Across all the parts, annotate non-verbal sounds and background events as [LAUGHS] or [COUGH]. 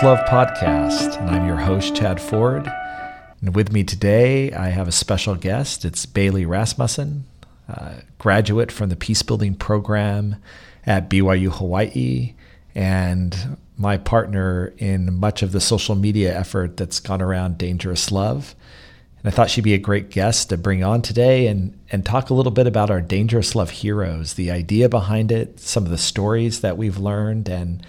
Love podcast, and I'm your host, Chad Ford. And with me today, I have a special guest. It's Bailey Rasmussen, graduate from the Peacebuilding Program at BYU Hawaii, and my partner in much of the social media effort that's gone around Dangerous Love. And I thought she'd be a great guest to bring on today and, and talk a little bit about our Dangerous Love heroes, the idea behind it, some of the stories that we've learned, and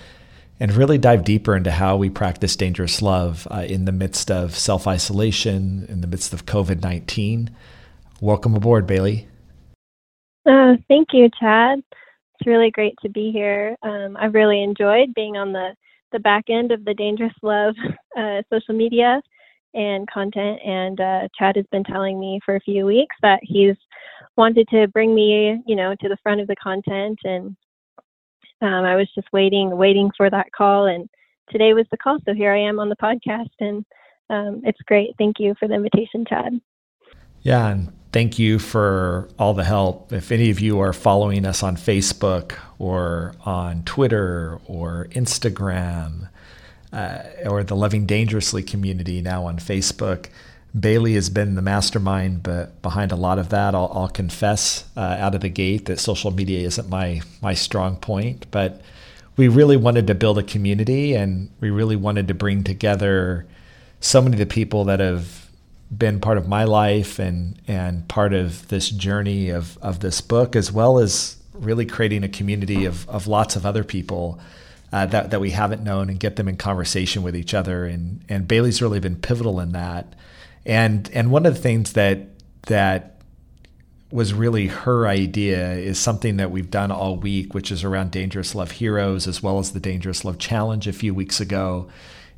and really dive deeper into how we practice dangerous love uh, in the midst of self isolation, in the midst of COVID 19. Welcome aboard, Bailey. Uh, thank you, Chad. It's really great to be here. Um, I've really enjoyed being on the, the back end of the Dangerous Love [LAUGHS] uh, social media and content. And uh, Chad has been telling me for a few weeks that he's wanted to bring me, you know, to the front of the content. And um, I was just waiting, waiting for that call. And today was the call. So here I am on the podcast. And um, it's great. Thank you for the invitation, Chad. Yeah. And thank you for all the help. If any of you are following us on Facebook or on Twitter or Instagram, uh, or the Loving Dangerously community now on Facebook. Bailey has been the mastermind but behind a lot of that. I'll, I'll confess uh, out of the gate that social media isn't my my strong point, but we really wanted to build a community and we really wanted to bring together so many of the people that have been part of my life and and part of this journey of of this book, as well as really creating a community of of lots of other people uh, that that we haven't known and get them in conversation with each other. And and Bailey's really been pivotal in that. And and one of the things that that was really her idea is something that we've done all week, which is around Dangerous Love Heroes as well as the Dangerous Love Challenge a few weeks ago,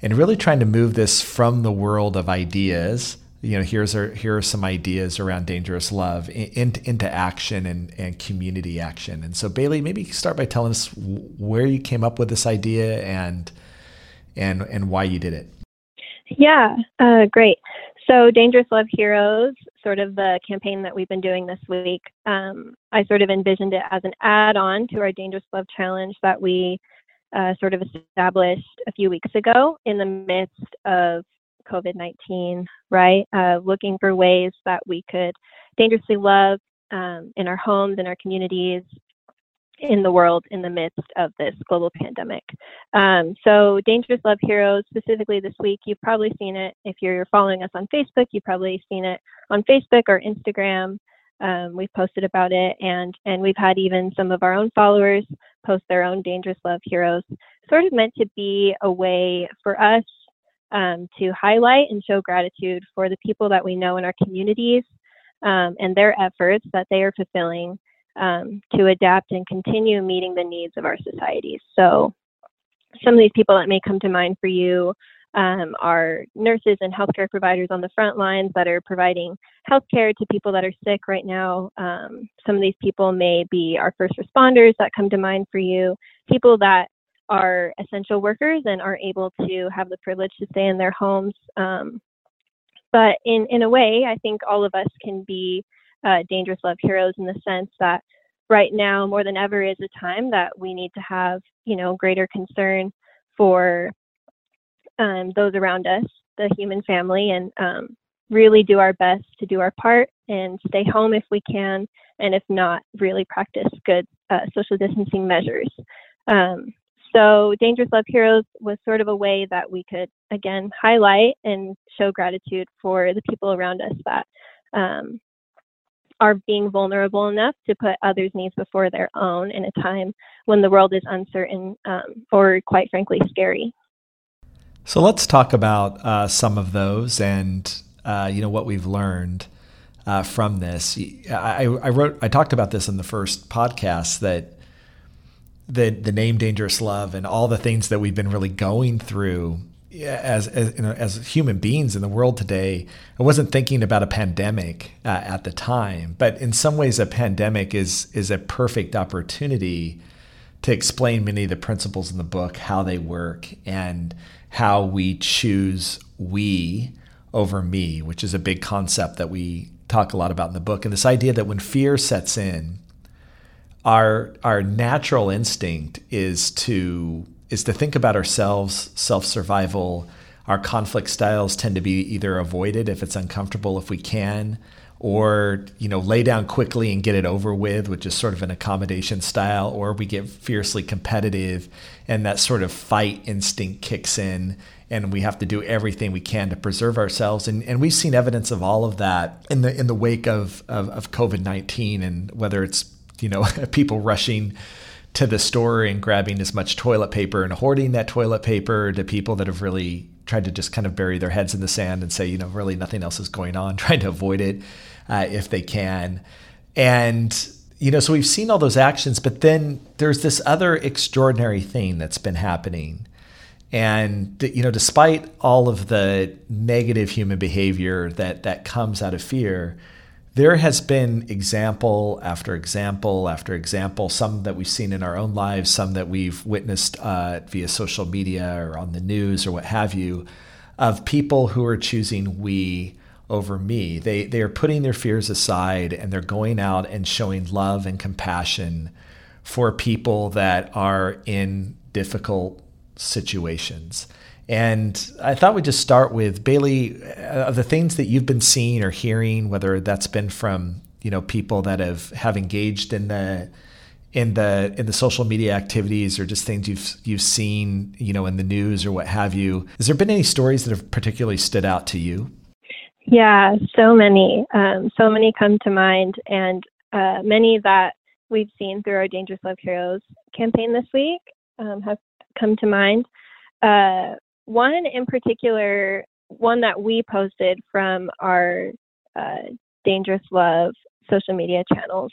and really trying to move this from the world of ideas you know here's our, here are some ideas around dangerous love in, into action and, and community action. And so bailey maybe start by telling us where you came up with this idea and and and why you did it. Yeah uh, great so dangerous love heroes sort of the campaign that we've been doing this week um, i sort of envisioned it as an add-on to our dangerous love challenge that we uh, sort of established a few weeks ago in the midst of COVID 19, right? Uh, looking for ways that we could dangerously love um, in our homes, in our communities, in the world in the midst of this global pandemic. Um, so, Dangerous Love Heroes, specifically this week, you've probably seen it. If you're following us on Facebook, you've probably seen it on Facebook or Instagram. Um, we've posted about it, and and we've had even some of our own followers post their own Dangerous Love Heroes. Sort of meant to be a way for us um, to highlight and show gratitude for the people that we know in our communities um, and their efforts that they are fulfilling um, to adapt and continue meeting the needs of our societies. So, some of these people that may come to mind for you um, are nurses and healthcare providers on the front lines that are providing healthcare to people that are sick right now. Um, some of these people may be our first responders that come to mind for you, people that are essential workers and are able to have the privilege to stay in their homes. Um, but in, in a way, I think all of us can be uh, dangerous love heroes in the sense that right now, more than ever, is a time that we need to have, you know, greater concern for um, those around us, the human family, and um, really do our best to do our part and stay home if we can, and if not, really practice good uh, social distancing measures. Um, so, Dangerous Love Heroes was sort of a way that we could, again, highlight and show gratitude for the people around us that um, are being vulnerable enough to put others' needs before their own in a time when the world is uncertain um, or, quite frankly, scary. So, let's talk about uh, some of those and uh, you know what we've learned. Uh, from this, I, I wrote, I talked about this in the first podcast that the the name dangerous love and all the things that we've been really going through as as, you know, as human beings in the world today i wasn't thinking about a pandemic uh, at the time but in some ways a pandemic is is a perfect opportunity to explain many of the principles in the book how they work and how we choose we over me which is a big concept that we talk a lot about in the book. And this idea that when fear sets in our our natural instinct is to is to think about ourselves, self survival. Our conflict styles tend to be either avoided if it's uncomfortable if we can, or you know lay down quickly and get it over with which is sort of an accommodation style or we get fiercely competitive and that sort of fight instinct kicks in and we have to do everything we can to preserve ourselves and, and we've seen evidence of all of that in the in the wake of, of, of covid-19 and whether it's you know [LAUGHS] people rushing to the store and grabbing as much toilet paper and hoarding that toilet paper to people that have really tried to just kind of bury their heads in the sand and say, you know, really nothing else is going on, [LAUGHS] trying to avoid it uh, if they can. And, you know, so we've seen all those actions, but then there's this other extraordinary thing that's been happening. And, you know, despite all of the negative human behavior that, that comes out of fear, there has been example after example after example, some that we've seen in our own lives, some that we've witnessed uh, via social media or on the news or what have you, of people who are choosing we over me. They they are putting their fears aside and they're going out and showing love and compassion for people that are in difficult situations. And I thought we'd just start with Bailey, uh, the things that you've been seeing or hearing, whether that's been from you know people that have have engaged in the in the in the social media activities or just things you've you've seen you know in the news or what have you. Has there been any stories that have particularly stood out to you? Yeah, so many. Um, so many come to mind, and uh, many that we've seen through our Dangerous Love Heroes campaign this week um, have come to mind. Uh, one in particular, one that we posted from our uh, Dangerous Love social media channels,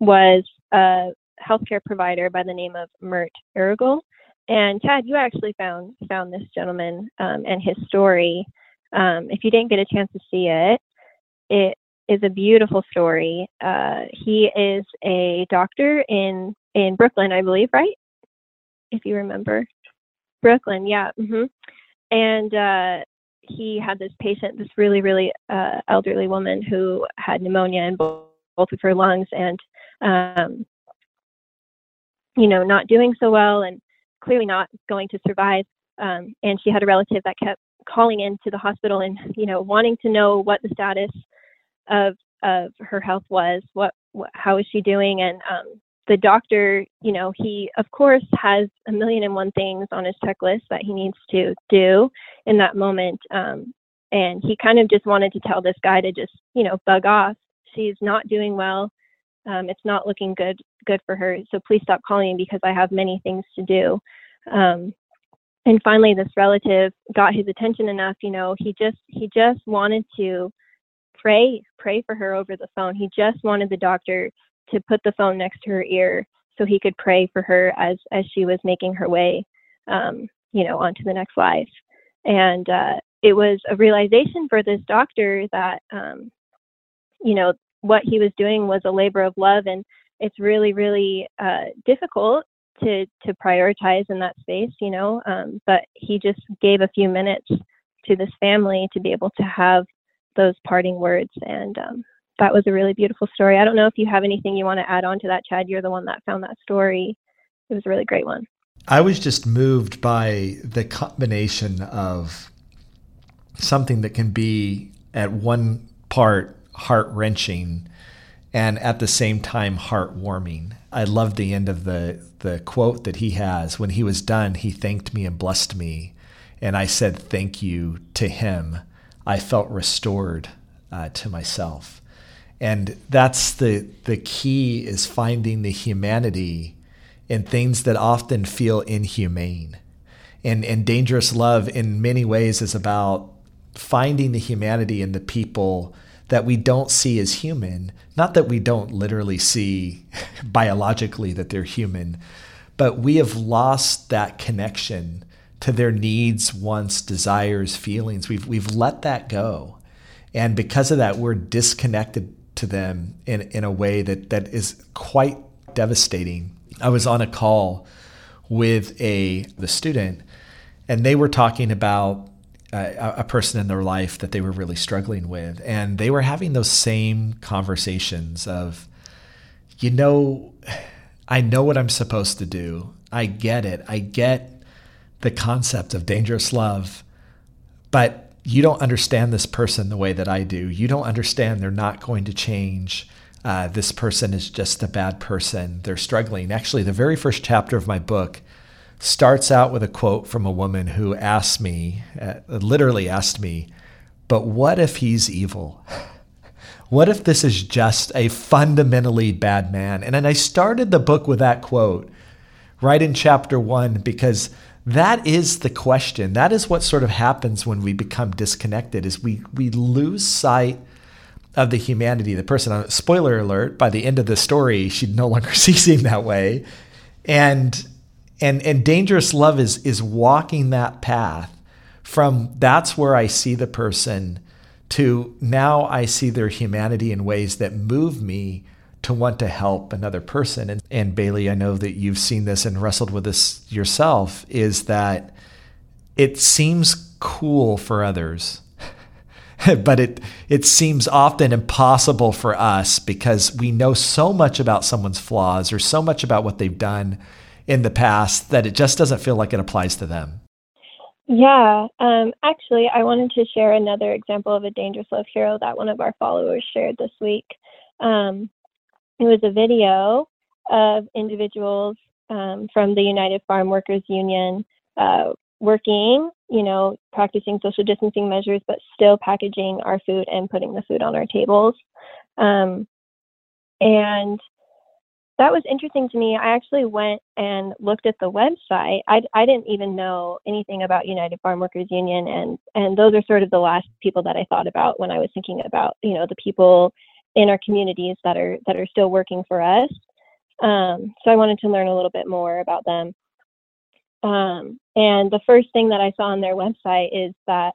was a healthcare provider by the name of Mert Erogul. And Chad, you actually found found this gentleman um, and his story um, if you didn't get a chance to see it, it is a beautiful story. Uh, he is a doctor in in Brooklyn, I believe, right? If you remember, Brooklyn, yeah. Mm-hmm. And uh, he had this patient, this really, really uh, elderly woman who had pneumonia in both, both of her lungs, and um, you know, not doing so well, and clearly not going to survive. Um, and she had a relative that kept calling into the hospital and you know wanting to know what the status of of her health was what, what how is she doing and um, the doctor you know he of course has a million and one things on his checklist that he needs to do in that moment um, and he kind of just wanted to tell this guy to just you know bug off. She's not doing well. Um, it's not looking good good for her so please stop calling because i have many things to do. Um, and finally this relative got his attention enough you know he just he just wanted to pray pray for her over the phone. He just wanted the doctor to put the phone next to her ear so he could pray for her as as she was making her way um, you know onto the next life and uh, it was a realization for this doctor that um, you know what he was doing was a labor of love and it's really really uh, difficult to to prioritize in that space, you know. Um, but he just gave a few minutes to this family to be able to have those parting words, and um, that was a really beautiful story. I don't know if you have anything you want to add on to that, Chad. You're the one that found that story. It was a really great one. I was just moved by the combination of something that can be at one part heart wrenching and at the same time heartwarming. I love the end of the the quote that he has. When he was done, he thanked me and blessed me, and I said thank you to him. I felt restored uh, to myself, and that's the the key is finding the humanity in things that often feel inhumane. And and dangerous love in many ways is about finding the humanity in the people that we don't see as human. Not that we don't literally see [LAUGHS] biologically that they're human, but we have lost that connection to their needs, wants, desires, feelings. We've, we've let that go. And because of that, we're disconnected to them in, in a way that, that is quite devastating. I was on a call with a the student and they were talking about a, a person in their life that they were really struggling with. And they were having those same conversations of, you know, I know what I'm supposed to do. I get it. I get the concept of dangerous love, but you don't understand this person the way that I do. You don't understand they're not going to change. Uh, this person is just a bad person. They're struggling. Actually, the very first chapter of my book starts out with a quote from a woman who asked me, uh, literally asked me, but what if he's evil? [LAUGHS] What if this is just a fundamentally bad man? And then I started the book with that quote right in chapter one because that is the question. That is what sort of happens when we become disconnected is we we lose sight of the humanity the person. Spoiler alert, by the end of the story, she no longer [LAUGHS] sees him that way. And and and dangerous love is is walking that path from that's where I see the person to now I see their humanity in ways that move me to want to help another person. And, and Bailey, I know that you've seen this and wrestled with this yourself, is that it seems cool for others. [LAUGHS] but it it seems often impossible for us because we know so much about someone's flaws or so much about what they've done in the past that it just doesn't feel like it applies to them. Yeah, um, actually, I wanted to share another example of a dangerous love hero that one of our followers shared this week. Um, it was a video of individuals um, from the United Farm Workers Union uh, working, you know, practicing social distancing measures, but still packaging our food and putting the food on our tables. Um, and that was interesting to me. I actually went and looked at the website. I, I didn't even know anything about United Farm Workers Union, and and those are sort of the last people that I thought about when I was thinking about you know the people in our communities that are that are still working for us. Um, so I wanted to learn a little bit more about them. Um, and the first thing that I saw on their website is that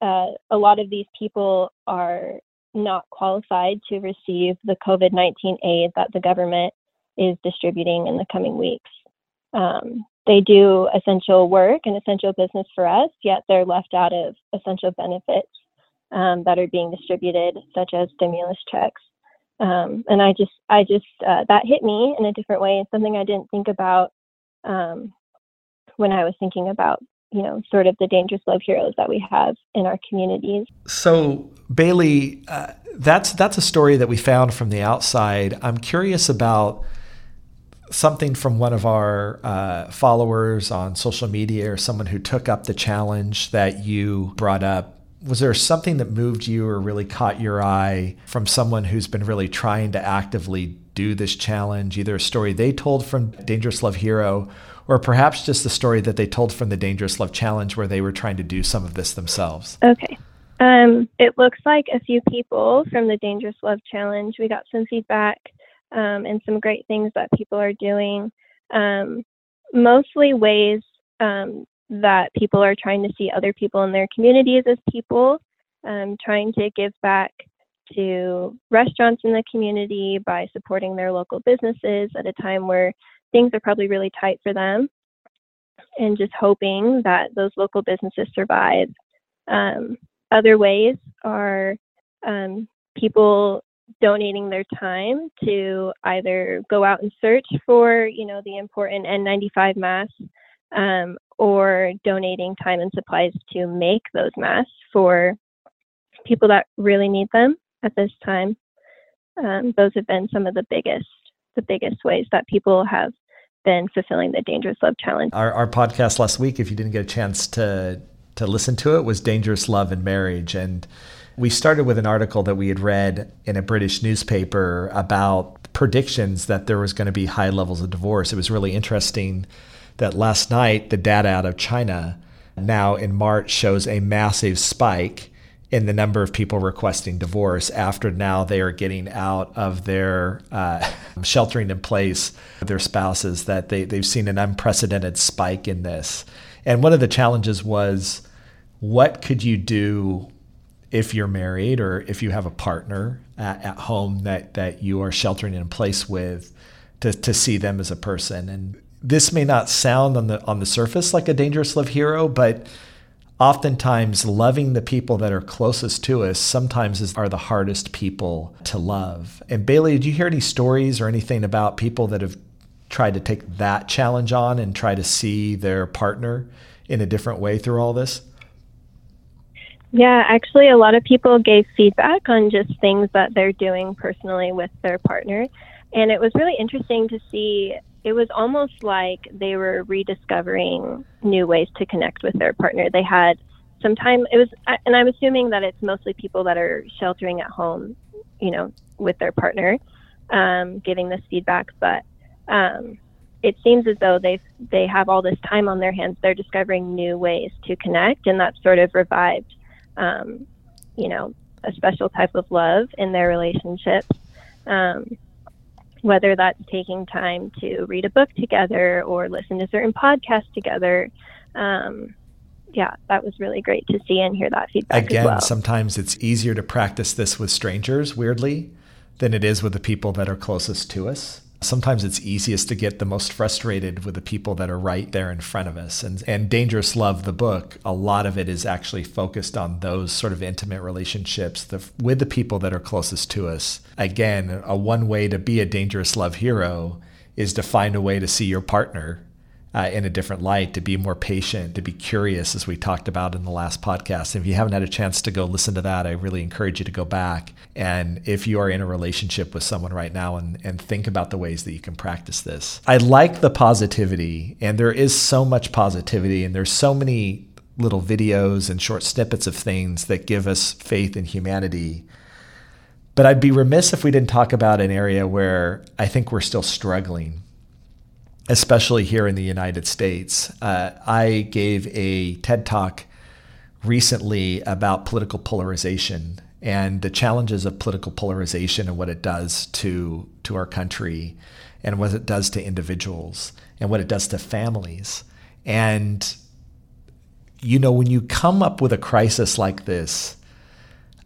uh, a lot of these people are not qualified to receive the COVID 19 aid that the government is distributing in the coming weeks. Um, they do essential work and essential business for us, yet they're left out of essential benefits um, that are being distributed, such as stimulus checks. Um, and I just, I just, uh, that hit me in a different way. It's something I didn't think about um, when I was thinking about, you know, sort of the dangerous love heroes that we have in our communities. So, Bailey, uh, that's that's a story that we found from the outside. I'm curious about something from one of our uh, followers on social media or someone who took up the challenge that you brought up. Was there something that moved you or really caught your eye from someone who's been really trying to actively do this challenge? Either a story they told from Dangerous Love Hero or perhaps just the story that they told from the Dangerous Love Challenge where they were trying to do some of this themselves? Okay. Um, it looks like a few people from the Dangerous Love Challenge. We got some feedback um, and some great things that people are doing. Um, mostly ways um, that people are trying to see other people in their communities as people, um, trying to give back to restaurants in the community by supporting their local businesses at a time where things are probably really tight for them, and just hoping that those local businesses survive. Um, other ways are um, people donating their time to either go out and search for, you know, the important N95 masks um, or donating time and supplies to make those masks for people that really need them at this time. Um, those have been some of the biggest, the biggest ways that people have been fulfilling the Dangerous Love Challenge. Our, our podcast last week, if you didn't get a chance to to listen to it, was Dangerous Love and Marriage, and we started with an article that we had read in a British newspaper about predictions that there was going to be high levels of divorce. It was really interesting that last night the data out of China now in March shows a massive spike in the number of people requesting divorce after now they are getting out of their uh, [LAUGHS] sheltering in place with their spouses that they, they've seen an unprecedented spike in this and one of the challenges was what could you do if you're married or if you have a partner at, at, home that, that you are sheltering in place with to, to see them as a person. And this may not sound on the on the surface like a dangerous love hero, but oftentimes loving the people that are closest to us sometimes is, are the hardest people to love. And Bailey, did you hear any stories or anything about people that have tried to take that challenge on and try to see their partner in a different way through all this? Yeah, actually, a lot of people gave feedback on just things that they're doing personally with their partner. And it was really interesting to see. It was almost like they were rediscovering new ways to connect with their partner. They had some time, it was, and I'm assuming that it's mostly people that are sheltering at home, you know, with their partner, um, giving this feedback. But um, it seems as though they they have all this time on their hands. They're discovering new ways to connect, and that sort of revived um, you know, a special type of love in their relationships. Um, whether that's taking time to read a book together or listen to certain podcasts together. Um, yeah, that was really great to see and hear that feedback. Again, well. sometimes it's easier to practice this with strangers, weirdly, than it is with the people that are closest to us sometimes it's easiest to get the most frustrated with the people that are right there in front of us. And, and Dangerous Love, the book, a lot of it is actually focused on those sort of intimate relationships the, with the people that are closest to us. Again, a one way to be a dangerous love hero is to find a way to see your partner uh, in a different light, to be more patient, to be curious, as we talked about in the last podcast. If you haven't had a chance to go listen to that, I really encourage you to go back. And if you are in a relationship with someone right now and, and think about the ways that you can practice this, I like the positivity, and there is so much positivity, and there's so many little videos and short snippets of things that give us faith in humanity. But I'd be remiss if we didn't talk about an area where I think we're still struggling especially here in the United States. Uh, I gave a TED talk recently about political polarization and the challenges of political polarization and what it does to to our country and what it does to individuals and what it does to families. And you know, when you come up with a crisis like this,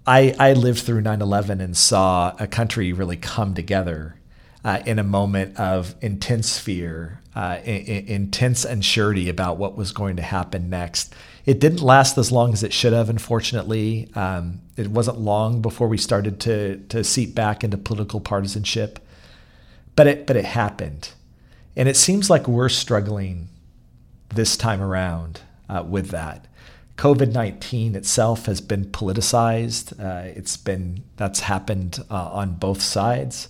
I, I lived through 9 11 and saw a country really come together uh, in a moment of intense fear, uh, I- intense uncertainty about what was going to happen next. It didn't last as long as it should have, unfortunately. Um, it wasn't long before we started to, to seep back into political partisanship, but it, but it happened. And it seems like we're struggling this time around uh, with that. COVID 19 itself has been politicized. Uh, it's been, that's happened uh, on both sides.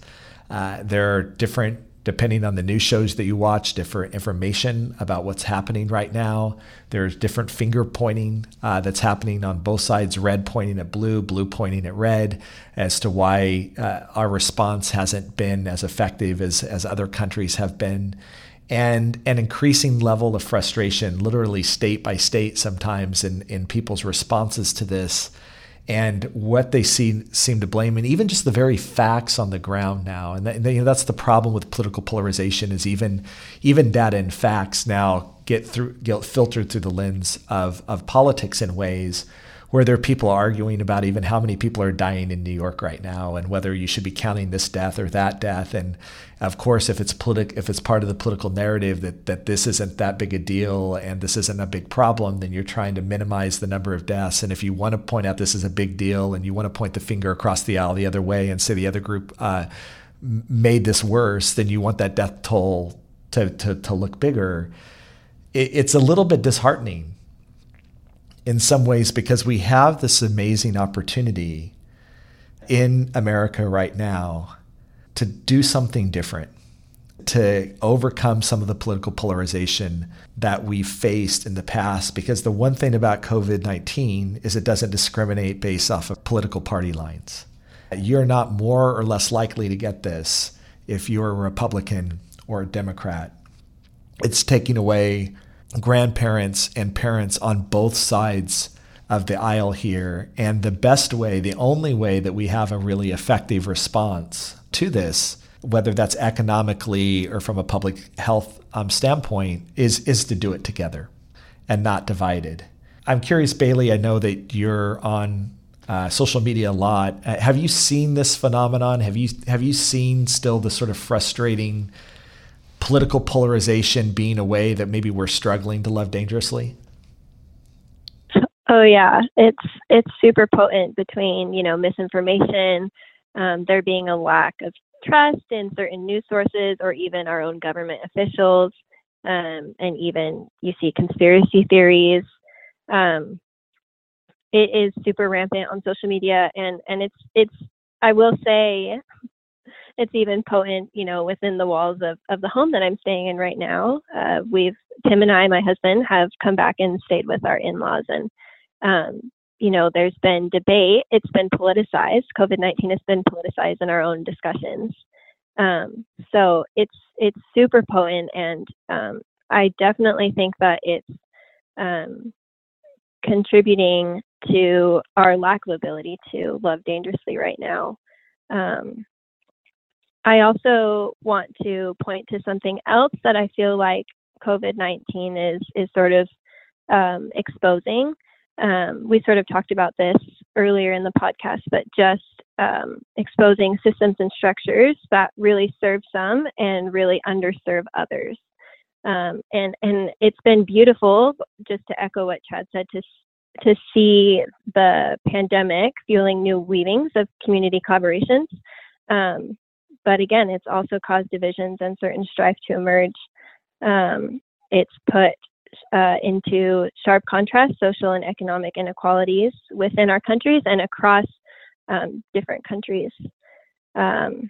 Uh, there are different, depending on the news shows that you watch, different information about what's happening right now. There's different finger pointing uh, that's happening on both sides red pointing at blue, blue pointing at red as to why uh, our response hasn't been as effective as, as other countries have been. And an increasing level of frustration, literally state by state, sometimes in, in people's responses to this and what they see, seem to blame, and even just the very facts on the ground now. And that, you know, that's the problem with political polarization is even even data and facts now get through get filtered through the lens of of politics in ways where there are people arguing about even how many people are dying in New York right now and whether you should be counting this death or that death. And of course, if it's politic, if it's part of the political narrative that, that this isn't that big a deal and this isn't a big problem, then you're trying to minimize the number of deaths. And if you want to point out this is a big deal and you want to point the finger across the aisle the other way and say the other group uh, made this worse, then you want that death toll to, to, to look bigger. It, it's a little bit disheartening in some ways because we have this amazing opportunity in America right now to do something different, to overcome some of the political polarization that we've faced in the past. Because the one thing about COVID 19 is it doesn't discriminate based off of political party lines. You're not more or less likely to get this if you're a Republican or a Democrat. It's taking away grandparents and parents on both sides of the aisle here. And the best way, the only way that we have a really effective response to this, whether that's economically or from a public health um, standpoint, is, is to do it together and not divided. I'm curious, Bailey, I know that you're on uh, social media a lot. Uh, have you seen this phenomenon? Have you have you seen still the sort of frustrating political polarization being a way that maybe we're struggling to love dangerously? Oh yeah, it's it's super potent between you know misinformation, um, there being a lack of trust in certain news sources or even our own government officials. um, and even you see conspiracy theories. Um, it is super rampant on social media, and and it's it's I will say it's even potent, you know, within the walls of, of the home that I'm staying in right now. Uh, we've Tim and I, my husband, have come back and stayed with our in-laws, and um, you know, there's been debate. It's been politicized. COVID nineteen has been politicized in our own discussions. Um, so it's it's super potent, and um, I definitely think that it's um, contributing to our lack of ability to love dangerously right now. Um, I also want to point to something else that I feel like COVID 19 is, is sort of um, exposing. Um, we sort of talked about this earlier in the podcast, but just um, exposing systems and structures that really serve some and really underserve others. Um, and and it's been beautiful, just to echo what Chad said, to to see the pandemic fueling new weavings of community collaborations. Um, but again, it's also caused divisions and certain strife to emerge. Um, it's put uh, into sharp contrast social and economic inequalities within our countries and across um, different countries. Um,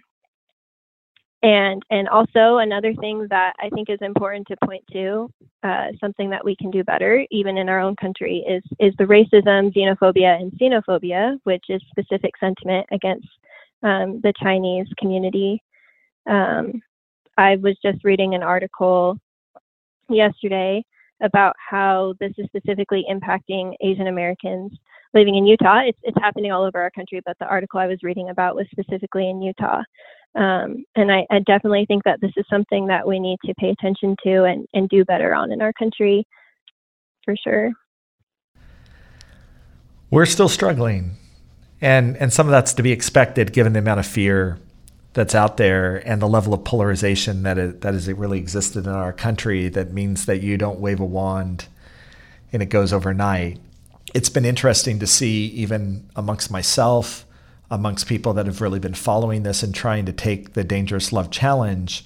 and and also another thing that I think is important to point to, uh, something that we can do better, even in our own country, is is the racism, xenophobia, and Sinophobia, which is specific sentiment against um, the Chinese community. Um, I was just reading an article yesterday about how this is specifically impacting Asian Americans living in Utah. It's, it's happening all over our country, but the article I was reading about was specifically in Utah. Um, and I, I, definitely think that this is something that we need to pay attention to and, and do better on in our country for sure. We're still struggling. And, and some of that's to be expected given the amount of fear that's out there and the level of polarization that it, that has really existed in our country that means that you don't wave a wand and it goes overnight. It's been interesting to see even amongst myself amongst people that have really been following this and trying to take the dangerous love challenge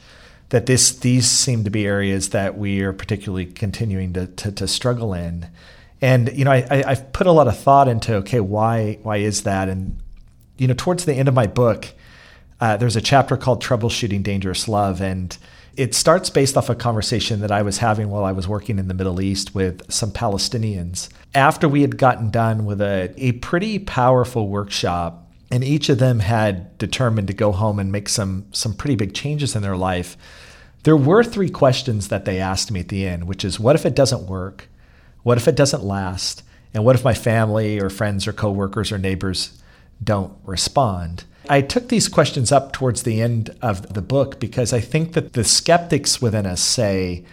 that this these seem to be areas that we are particularly continuing to, to, to struggle in and you know I, I, have put a lot of thought into okay why why is that? And you know towards the end of my book uh, there's a chapter called troubleshooting dangerous love. And it starts based off a conversation that I was having while I was working in the Middle East with some Palestinians. After we had gotten done with a, a pretty powerful workshop and each of them had determined to go home and make some some pretty big changes in their life there were three questions that they asked me at the end which is what if it doesn't work what if it doesn't last and what if my family or friends or coworkers or neighbors don't respond i took these questions up towards the end of the book because i think that the skeptics within us say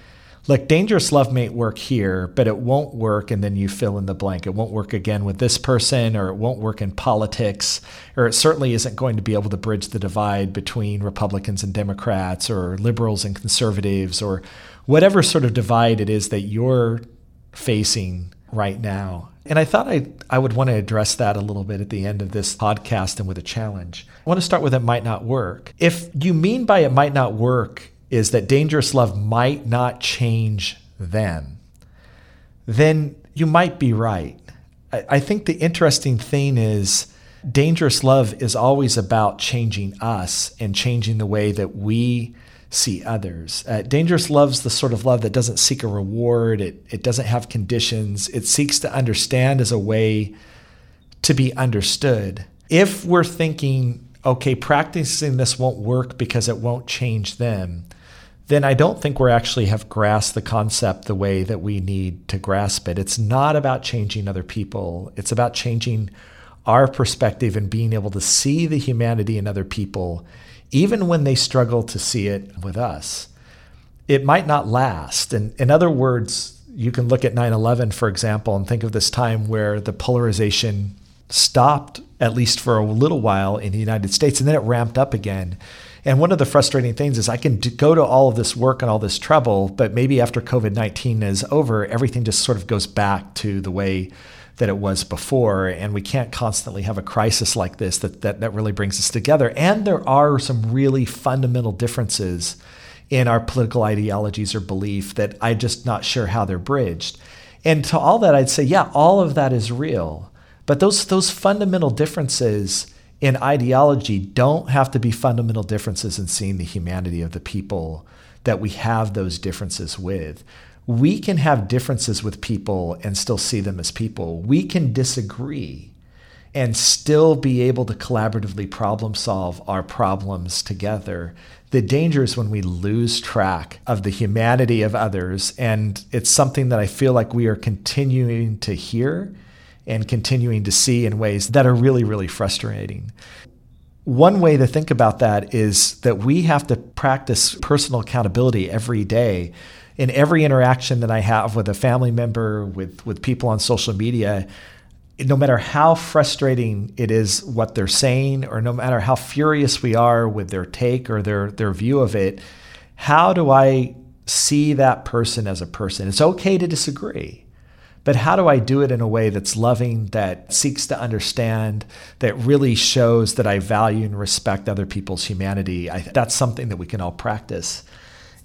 look, dangerous love may work here, but it won't work. And then you fill in the blank. It won't work again with this person, or it won't work in politics, or it certainly isn't going to be able to bridge the divide between Republicans and Democrats, or liberals and conservatives, or whatever sort of divide it is that you're facing right now. And I thought I, I would want to address that a little bit at the end of this podcast and with a challenge. I want to start with it might not work. If you mean by it might not work is that dangerous love might not change them, then you might be right. I, think the interesting thing is dangerous love is always about changing us and changing the way that we see others. Uh, dangerous love's the sort of love that doesn't seek a reward, it, it doesn't have conditions, it seeks to understand as a way to be understood. If we're thinking, okay, practicing this won't work because it won't change them, then I don't think we actually have grasped the concept the way that we need to grasp it. It's not about changing other people, it's about changing our perspective and being able to see the humanity in other people, even when they struggle to see it with us. It might not last. And in other words, you can look at 9 11, for example, and think of this time where the polarization stopped, at least for a little while in the United States, and then it ramped up again. And one of the frustrating things is I can go to all of this work and all this trouble, but maybe after COVID 19 is over, everything just sort of goes back to the way that it was before. And we can't constantly have a crisis like this that, that, that really brings us together. And there are some really fundamental differences in our political ideologies or belief that I'm just not sure how they're bridged. And to all that, I'd say, yeah, all of that is real. But those, those fundamental differences in ideology don't have to be fundamental differences in seeing the humanity of the people that we have those differences with. We can have differences with people and still see them as people. We can disagree and still be able to collaboratively problem solve our problems together. The danger is when we lose track of the humanity of others. And it's something that I feel like we are continuing to hear and continuing to see in ways that are really, really frustrating. One way to think about that is that we have to practice personal accountability every day. In every interaction that I have with a family member, with, with people on social media, no matter how frustrating it is what they're saying, or no matter how furious we are with their take or their, their view of it, how do I see that person as a person? It's okay to disagree, but how do I do it in a way that's loving, that seeks to understand, that really shows that I value and respect other people's humanity? I, that's something that we can all practice.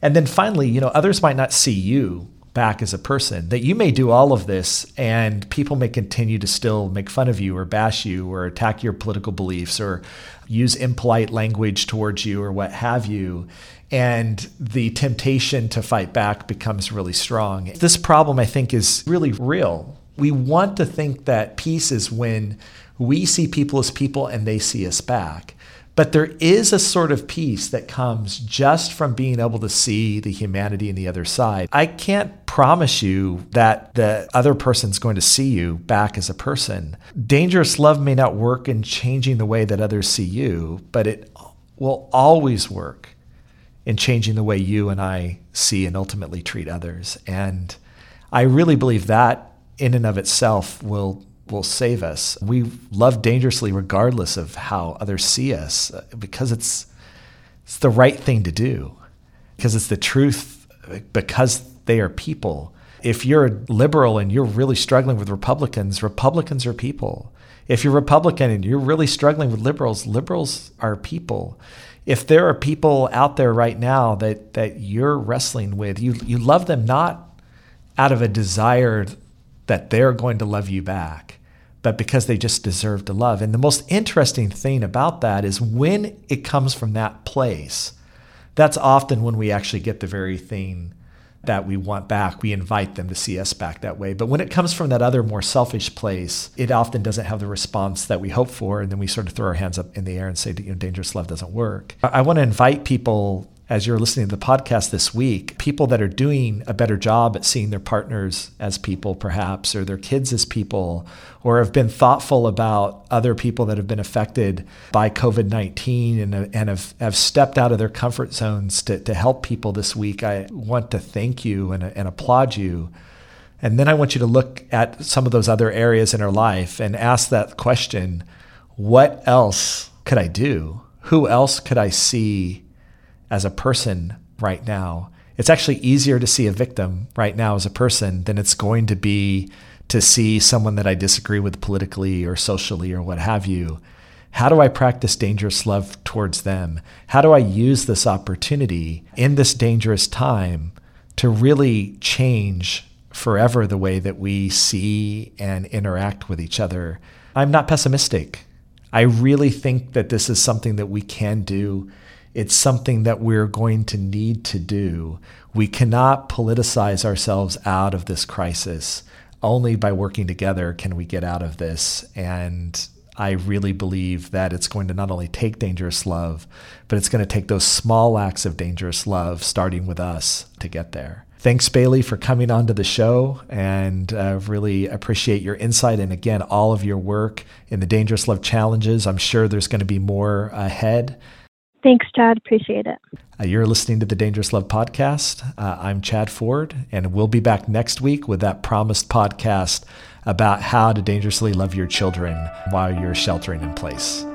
And then finally, you know, others might not see you back as a person. That you may do all of this and people may continue to still make fun of you or bash you or attack your political beliefs or use impolite language towards you or what have you. And the temptation to fight back becomes really strong. This problem, I think, is really real. We want to think that peace is when we see people as people and they see us back. But there is a sort of peace that comes just from being able to see the humanity in the other side. I can't promise you that the other person's going to see you back as a person. Dangerous love may not work in changing the way that others see you, but it will always work in changing the way you and I see and ultimately treat others. And I really believe that in and of itself will will save us. We love dangerously regardless of how others see us uh, because it's it's the right thing to do. Because it's the truth because they are people. If you're a liberal and you're really struggling with Republicans, Republicans are people. If you're Republican and you're really struggling with liberals, liberals are people. If there are people out there right now that that you're wrestling with, you you love them not out of a desire that they're going to love you back, but because they just deserve to love. And the most interesting thing about that is when it comes from that place, that's often when we actually get the very thing that we want back. We invite them to see us back that way. But when it comes from that other more selfish place, it often doesn't have the response that we hope for. And then we sort of throw our hands up in the air and say, that you know, dangerous love doesn't work. I want to invite people as you're listening to the podcast this week, people that are doing a better job at seeing their partners as people, perhaps, or their kids as people, or have been thoughtful about other people that have been affected by COVID 19 and, and have, have stepped out of their comfort zones to, to help people this week, I want to thank you and, and applaud you. And then I want you to look at some of those other areas in our life and ask that question what else could I do? Who else could I see as a person right now. It's actually easier to see a victim right now as a person than it's going to be to see someone that I disagree with politically or socially or what have you. How do I practice dangerous love towards them? How do I use this opportunity in this dangerous time to really change forever the way that we see and interact with each other? I'm not pessimistic. I really think that this is something that we can do it's something that we're going to need to do. We cannot politicize ourselves out of this crisis. Only by working together can we get out of this. And I really believe that it's going to not only take dangerous love, but it's going to take those small acts of dangerous love, starting with us, to get there. Thanks, Bailey, for coming on to the show and uh, really appreciate your insight and again, all of your work in the Dangerous Love Challenges. I'm sure there's going to be more ahead. Thanks, Chad. Appreciate it. Uh, you're listening to the Dangerous Love Podcast. Uh, I'm Chad Ford, and we'll be back next week with that promised podcast about how to dangerously love your children while you're sheltering in place.